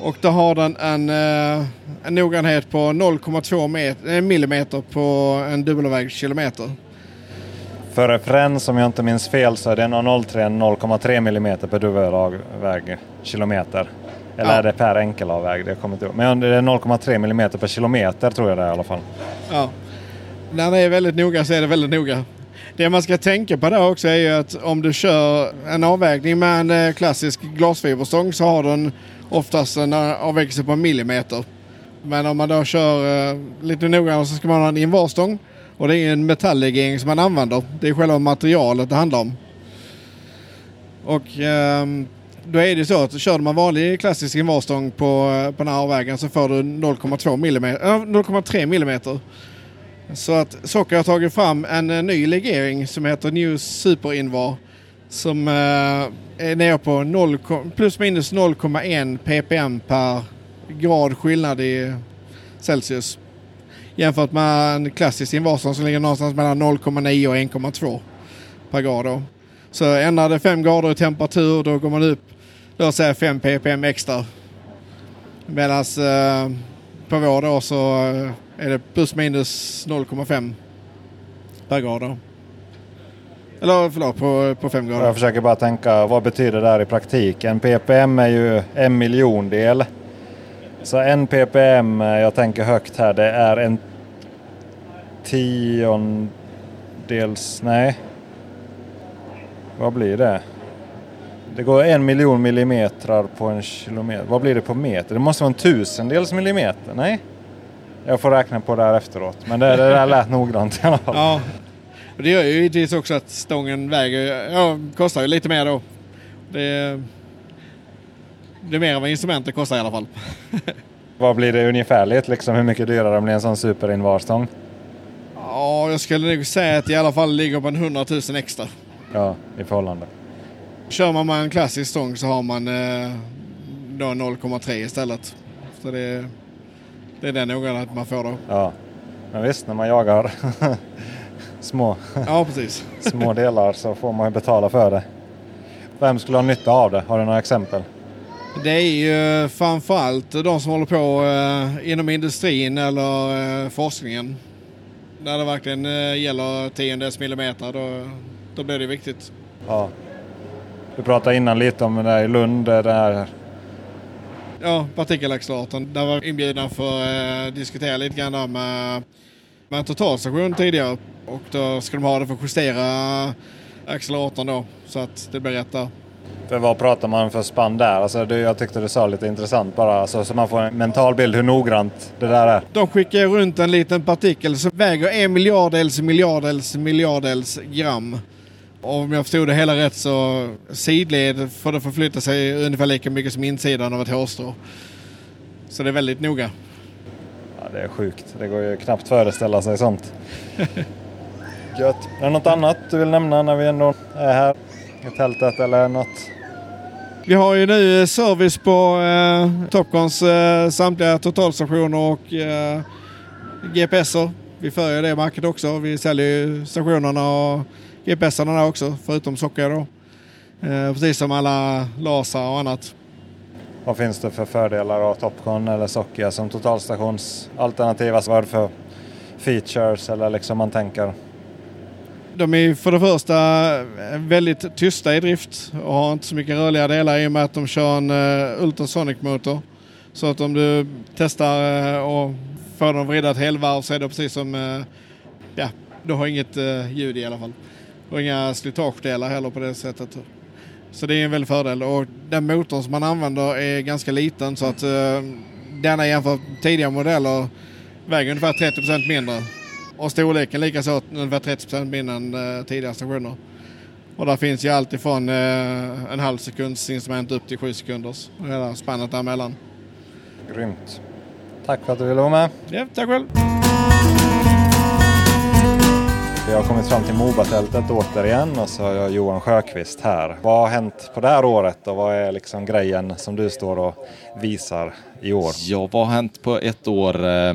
Och då har den en, eh, en noggrannhet på 0,2 millimeter på en dubbelvägskilometer. För referens, om jag inte minns fel, så är det 0,03 0,3 millimeter per dubbelvägskilometer. Eller ja. är det per enkelavväg? Det kommer inte Men det är 0,3 millimeter per kilometer tror jag det är i alla fall. Ja. När det är väldigt noga så är det väldigt noga. Det man ska tänka på där också är ju att om du kör en avvägning med en eh, klassisk glasfiberstång så har den oftast en eh, avvägelse på en millimeter. Men om man då kör uh, lite noggrannare så ska man ha en invarstång. Och det är en metalllegering som man använder. Det är själva materialet det handlar om. Och uh, då är det så att kör man vanlig klassisk invarstång på, på den här avvägen så får du 0,2 millimeter, 0,3 millimeter. Så att Socker har tagit fram en, eh, ny legering som heter New Super Invar. Som eh, är nere på 0, plus minus 0,1 ppm per grad skillnad i Celsius. Jämfört med en klassisk invarsson som ligger någonstans mellan 0,9 och 1,2 per grad. Då. Så ändrar det 5 grader i temperatur då går man upp låt säga 5 ppm extra. Medan eh, på vår då så eh, är det plus minus 0,5 per grad. Då. Eller förlåt, på, på 5 grader. Jag försöker bara tänka, vad betyder det här i praktiken? ppm är ju en miljondel. Så en ppm, eh, jag tänker högt här, det är en tiondels... Nej. Vad blir det? Det går en miljon millimeter på en kilometer. Vad blir det på meter? Det måste vara en tusendels millimeter? Nej? Jag får räkna på det här efteråt. Men det, det där lät noggrant i alla fall. Ja. Och det gör ju givetvis också att stången väger, ja, kostar ju lite mer då. Det, det är mer än vad instrumentet kostar i alla fall. Vad blir det ungefärligt? Liksom, hur mycket dyrare blir en sån superinvarstång? Ja, jag skulle nog säga att det i alla fall ligger på en 100 000 extra. Ja, i förhållande. Kör man med en klassisk stång så har man eh, då 0,3 istället. Så det, det är den noggrannhet man får då. Ja, men visst när man jagar små, Ja, precis. små delar så får man ju betala för det. Vem skulle ha nytta av det? Har du några exempel? Det är ju framförallt de som håller på eh, inom industrin eller eh, forskningen. Där det verkligen eh, gäller tiondels millimeter, då, då blir det viktigt. Ja. Du pratade innan lite om det där i Lund, där Ja, partikelacceleratorn. Där var inbjudna för att eh, diskutera lite grann med, med en totalstation tidigare. Och då ska de ha det för att justera acceleratorn då, så att det blir rätt där. För vad pratar man för spann där? Alltså det, jag tyckte du sa lite intressant bara, alltså, så man får en mental bild hur noggrant det där är. De skickar runt en liten partikel som väger en miljardels miljardels miljardels gram. Om jag förstod det hela rätt så sidled får det förflytta sig ungefär lika mycket som insidan av ett hårstrå. Så det är väldigt noga. Ja, det är sjukt. Det går ju knappt föreställa sig sånt. Gött. Är det något annat du vill nämna när vi ändå är här i tältet eller något? Vi har ju nu service på eh, Topcons eh, samtliga totalstationer och eh, GPSer. Vi följer det märket också. Vi säljer ju stationerna och GPSerna där också, förutom socker då. Eh, precis som alla laser och annat. Vad finns det för fördelar av Topcon eller Sockia som totalstationsalternativ? Alltså vad är det för features eller liksom man tänker? De är för det första väldigt tysta i drift och har inte så mycket rörliga delar i och med att de kör en uh, ultrasonic-motor. Så att om du testar och får att vrida ett helvarv så är det precis som, ja, du har inget ljud i alla fall. Och inga slitagedelar heller på det sättet. Så det är en väldig fördel. Och den motorn som man använder är ganska liten så att uh, denna jämfört med tidigare modeller väger ungefär 30% mindre. Och storleken likaså ungefär 30% mindre än uh, tidigare stationer. Och där finns ju allt ifrån uh, en halv sekunds instrument upp till sju sekunders. Hela spannet däremellan. Grymt. Tack för att du ville vara med. Ja, tack själv. Vi har kommit fram till Mobatältet återigen och så har jag Johan Sjöqvist här. Vad har hänt på det här året och vad är liksom grejen som du står och visar i år? Ja, vad har hänt på ett år? Eh,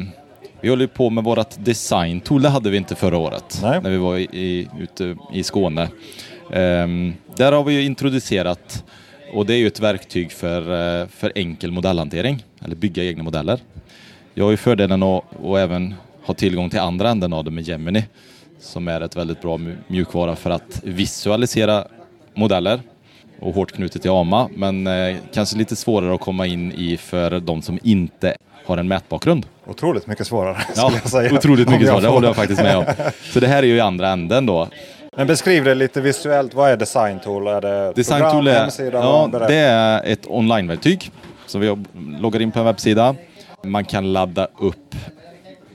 Vi håller på med vårt design-tool, det hade vi inte förra året Nej. när vi var i, ute i Skåne. Ehm, där har vi introducerat, och det är ju ett verktyg för, eh, för enkel modellhantering, eller bygga egna modeller. Jag har ju fördelen att och även ha tillgång till andra änden av det med Gemini, som är ett väldigt bra mju- mjukvara för att visualisera modeller och hårt knutet till AMA, men eh, kanske lite svårare att komma in i för de som inte har en mätbakgrund. Otroligt mycket svårare Ja, jag säga. otroligt mycket svårare, det håller jag faktiskt med om. Så det här är ju i andra änden då. Men beskriv det lite visuellt. Vad är Design Tool? Är det Design program, Tool är, hemsida? ja, det är ett onlineverktyg. Så vi loggar in på en webbsida. Man kan ladda upp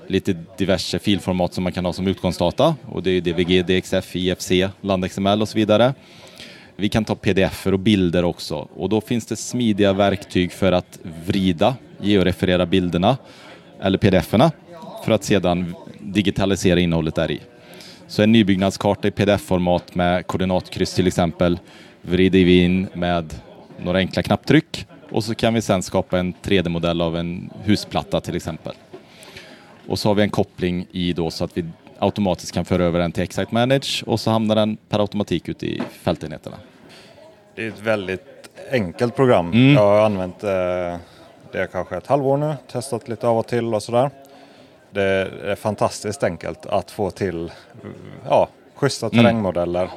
lite diverse filformat som man kan ha som utgångsdata. Och det är DVG, DXF, IFC, LandXML och så vidare. Vi kan ta pdf och bilder också. Och då finns det smidiga verktyg för att vrida, georeferera bilderna eller pdf-erna för att sedan digitalisera innehållet där i. Så en nybyggnadskarta i pdf-format med koordinatkryss till exempel vrider vi in med några enkla knapptryck och så kan vi sedan skapa en 3D-modell av en husplatta till exempel. Och så har vi en koppling i då så att vi automatiskt kan föra över den till Excite Manage och så hamnar den per automatik ute i fältenheterna. Det är ett väldigt enkelt program. Mm. Jag har använt eh, det kanske ett halvår nu, testat lite av och till och sådär. Det är fantastiskt enkelt att få till ja, schyssta Mm. terrängmodeller.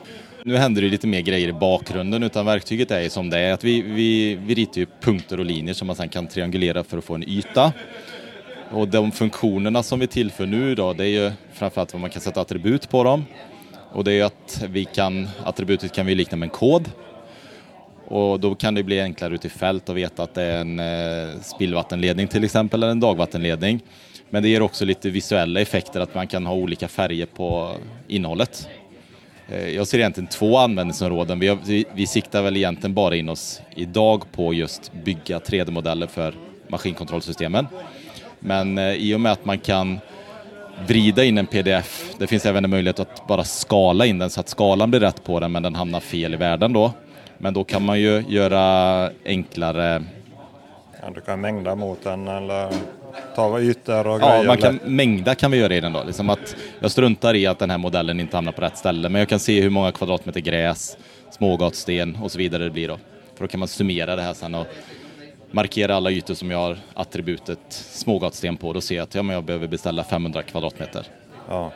Nu händer det lite mer grejer i bakgrunden utan verktyget är som det är. Att vi, vi, vi ritar ju punkter och linjer som man sedan kan triangulera för att få en yta. Och de funktionerna som vi tillför nu då, det är ju framförallt vad man kan sätta attribut på dem. Och det är ju att vi kan, attributet kan vi likna med en kod. Och då kan det bli enklare ute i fält att veta att det är en eh, spillvattenledning till exempel, eller en dagvattenledning. Men det ger också lite visuella effekter att man kan ha olika färger på innehållet. Eh, jag ser egentligen två användningsområden. Vi, har, vi, vi siktar väl egentligen bara in oss idag på just bygga 3D-modeller för maskinkontrollsystemen. Men eh, i och med att man kan vrida in en pdf, det finns även en möjlighet att bara skala in den så att skalan blir rätt på den men den hamnar fel i världen då. Men då kan man ju göra enklare... Ja, du kan mängda mot den eller ta ytor och Ja, grejer. man kan, mängda kan vi göra i den då. Liksom att jag struntar i att den här modellen inte hamnar på rätt ställe, men jag kan se hur många kvadratmeter gräs, smågatsten och så vidare det blir då. För då kan man summera det här sen och markera alla ytor som jag har attributet smågatsten på. Då ser jag att ja, men jag behöver beställa 500 kvadratmeter. Ja.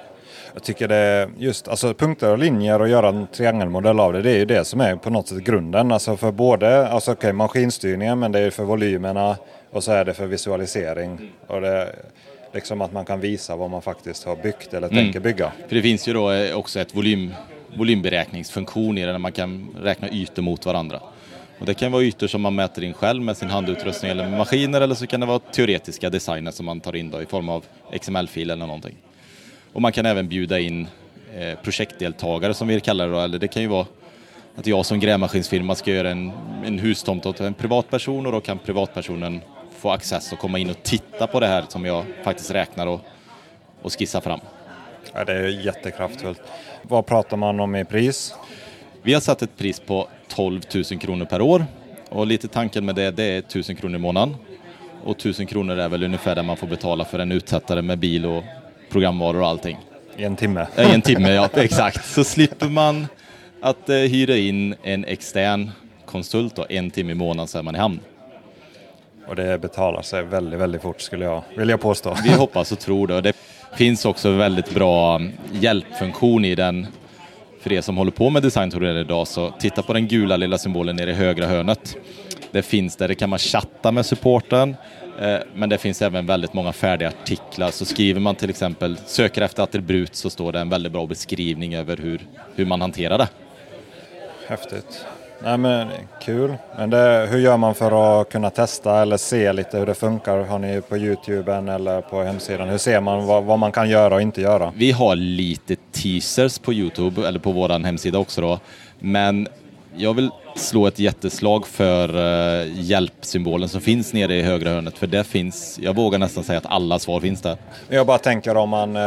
Jag tycker det just alltså punkter och linjer och göra en triangelmodell av det. Det är ju det som är på något sätt grunden. Alltså för både alltså okej, maskinstyrningen men det är för volymerna och så är det för visualisering. Och det liksom att man kan visa vad man faktiskt har byggt eller tänker bygga. För det finns ju då eh, också ett volym, volymberäkningsfunktion i det där man kan räkna ytor mot varandra. Och det kan vara ytor som man mäter in själv med sin handutrustning eller med maskiner eller så kan det vara teoretiska designer som man tar in då i form av XML-fil eller någonting. Och man kan även bjuda in eh, projektdeltagare som vi kallar det då, eller det kan ju vara att jag som grävmaskinsfirma ska göra en, en hustomt åt en privatperson och då kan privatpersonen få access och komma in och titta på det här som jag faktiskt räknar och, och skissar fram. Ja, det är jättekraftfullt. Vad pratar man om i pris? Vi har satt ett pris på 12 000 kronor per år och lite tanken med det, det är 1000 kronor i månaden. Och 1000 kronor är väl ungefär det man får betala för en utsättare med bil och programvaror och allting. I en timme? I en timme, ja exakt. Så slipper man att eh, hyra in en extern konsult då, en timme i månaden så är man i hamn. Och det betalar sig väldigt, väldigt fort skulle jag vilja påstå. Vi hoppas och tror det. Och det finns också väldigt bra hjälpfunktion i den för er som håller på med designtourer idag. Så titta på den gula lilla symbolen nere i högra hörnet. Det finns där, det kan man chatta med supporten. Eh, men det finns även väldigt många färdiga artiklar. Så skriver man till exempel, söker efter attribut så står det en väldigt bra beskrivning över hur, hur man hanterar det. Häftigt. Nej men kul. Men det, hur gör man för att kunna testa eller se lite hur det funkar? Har ni på Youtube eller på hemsidan? Hur ser man vad, vad man kan göra och inte göra? Vi har lite teasers på Youtube, eller på vår hemsida också då. Men jag vill slå ett jätteslag för uh, hjälpsymbolen som finns nere i högra hörnet. För det finns, jag vågar nästan säga att alla svar finns där. Jag bara tänker om man eh,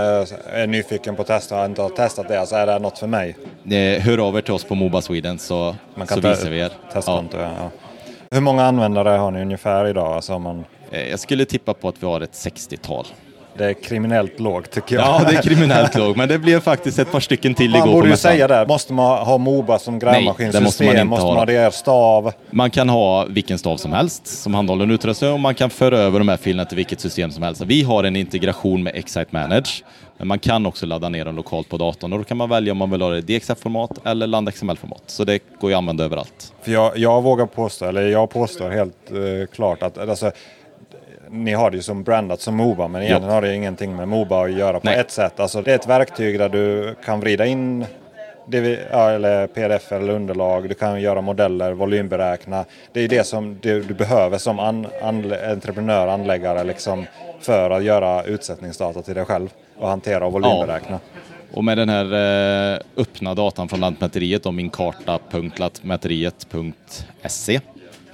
är nyfiken på att testa och inte har testat det, så är det något för mig. Eh, hör av er till oss på Moba Sweden så, Man så visar vi er. testkonto. Ja. Ja. Hur många användare har ni ungefär idag? Alltså man, Eh, Jag skulle tippa på att vi har ett 60-tal. Det är kriminellt lågt tycker jag. Ja, det är kriminellt lågt, men det blev faktiskt ett par stycken till Man igår på borde ju säga det. Måste man ha Moba som grävmaskinsystem? måste man inte måste ha. man ha det stav? Man kan ha vilken stav som helst som handhållen utrustning och man kan föra över de här filerna till vilket system som helst. Vi har en integration med Excite Manage, men man kan också ladda ner dem lokalt på datorn och då kan man välja om man vill ha det i DXF-format eller land XML-format. Så det går ju att använda överallt. För jag, jag vågar påstå, eller jag påstår helt eh, klart att alltså, ni har det ju som brandat som Moba men egentligen Ja. har det ingenting med Moba att göra på Nej. ett sätt. Alltså, det är ett verktyg där du kan vrida in DV, ja, eller pdf eller underlag, du kan göra modeller, volymberäkna. Det är det som du, du behöver som an, anlä- entreprenör, anläggare liksom, för att göra utsättningsdata till dig själv och hantera och volymberäkna. Och med den här eh, öppna datan från Lantmäteriet om minkarta.lantmäteriet.se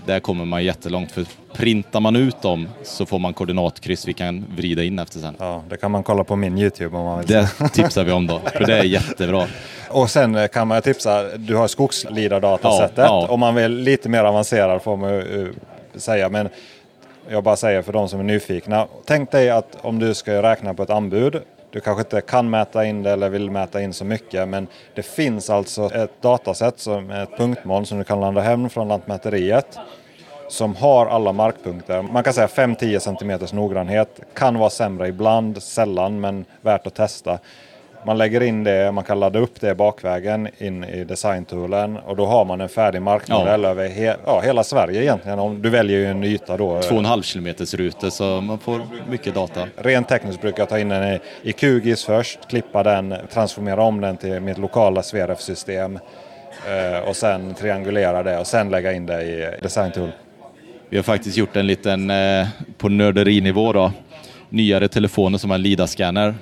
där kommer man jättelångt för printar man ut dem så får man koordinatkryss vi kan vrida in efter sen. Ja, det kan man kolla på min Youtube om man vill. Det tipsar vi om då, för det är jättebra. Och sen eh, kan man tipsa, du har skogslidardatasättet. Ja, ja. Om man vill lite mer avancerad får man ju eh, säga. Men jag bara säger för de som är nyfikna. Tänk dig att om du ska räkna på ett anbud. Du kanske inte kan mäta in det eller vill mäta in så mycket. Men det finns alltså ett datasätt som är ett punktmoln som du kan landa hem från Lantmäteriet. Som har alla markpunkter. Man kan säga 5-10 cm noggrannhet. Kan vara sämre ibland, sällan, men värt att testa. Man lägger in det, man kan ladda upp det bakvägen in i designtoolen och då har man en färdig markmodell Ja. över he ja, hela Sverige egentligen. Om du väljer ju en yta då. Två och en halv kilometers rutor så man får mycket data. Rent tekniskt brukar jag ta in den i, QGIS först, klippa den, transformera om den till mitt lokala Sveref-system eh, och sen triangulera det och sen lägga in det i Designtool. Vi har faktiskt gjort en liten, eh, på nörderinivå då, nyare telefoner som har LIDA-scanner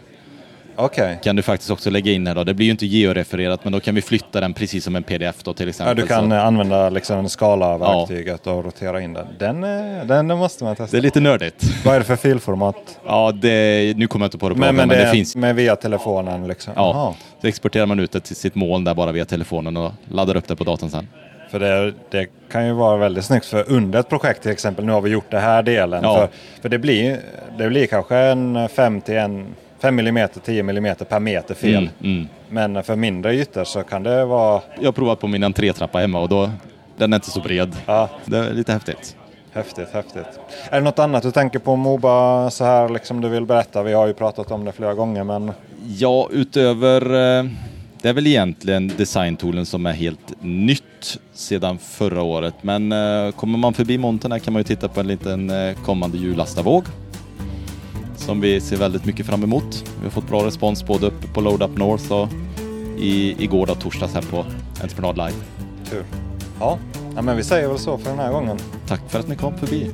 Okej. kan du faktiskt också lägga in här då. Det blir ju inte georefererat men då kan vi flytta den precis som en pdf då till Ja, exempel. du kan Så eh, använda liksom skala-verktyget och rotera in den. Den, eh, den, den måste man testa. det är lite nördigt. Vad är det för filformat? Ja, det, nu kommer jag inte på det på Men, men, men, det, det finns. Men via telefonen liksom? Ja, Jaha. så exporterar man ut det till sitt moln där bara via telefonen och laddar upp det på datorn sen. För det, det kan ju vara väldigt snyggt för under ett projekt till exempel, nu har vi gjort det här delen. Ja. För, för det, blir, det blir kanske en 5 till en 5 mm, 10 mm per meter fel. Mm, mm. Men för mindre ytor så kan det vara Jag har provat på min entrétrappa hemma och då, den är inte så bred. ja, Det är lite häftigt. häftigt, häftigt. Är det något annat du tänker på Moba så här liksom du vill berätta? Vi har ju pratat om det flera gånger men Ja, utöver... eh, Det är väl egentligen designtoolen som är helt nytt sedan förra året. Men eh, kommer man förbi montern här kan man ju titta på en liten eh, kommande hjulastarvåg som vi ser väldigt mycket fram emot. Vi har fått bra respons både uppe på Load Up North och i, igår och torsdags här på Entreprenad Live. Kul. Ja. ja, men vi säger väl så för den här gången. Tack för att ni kom förbi.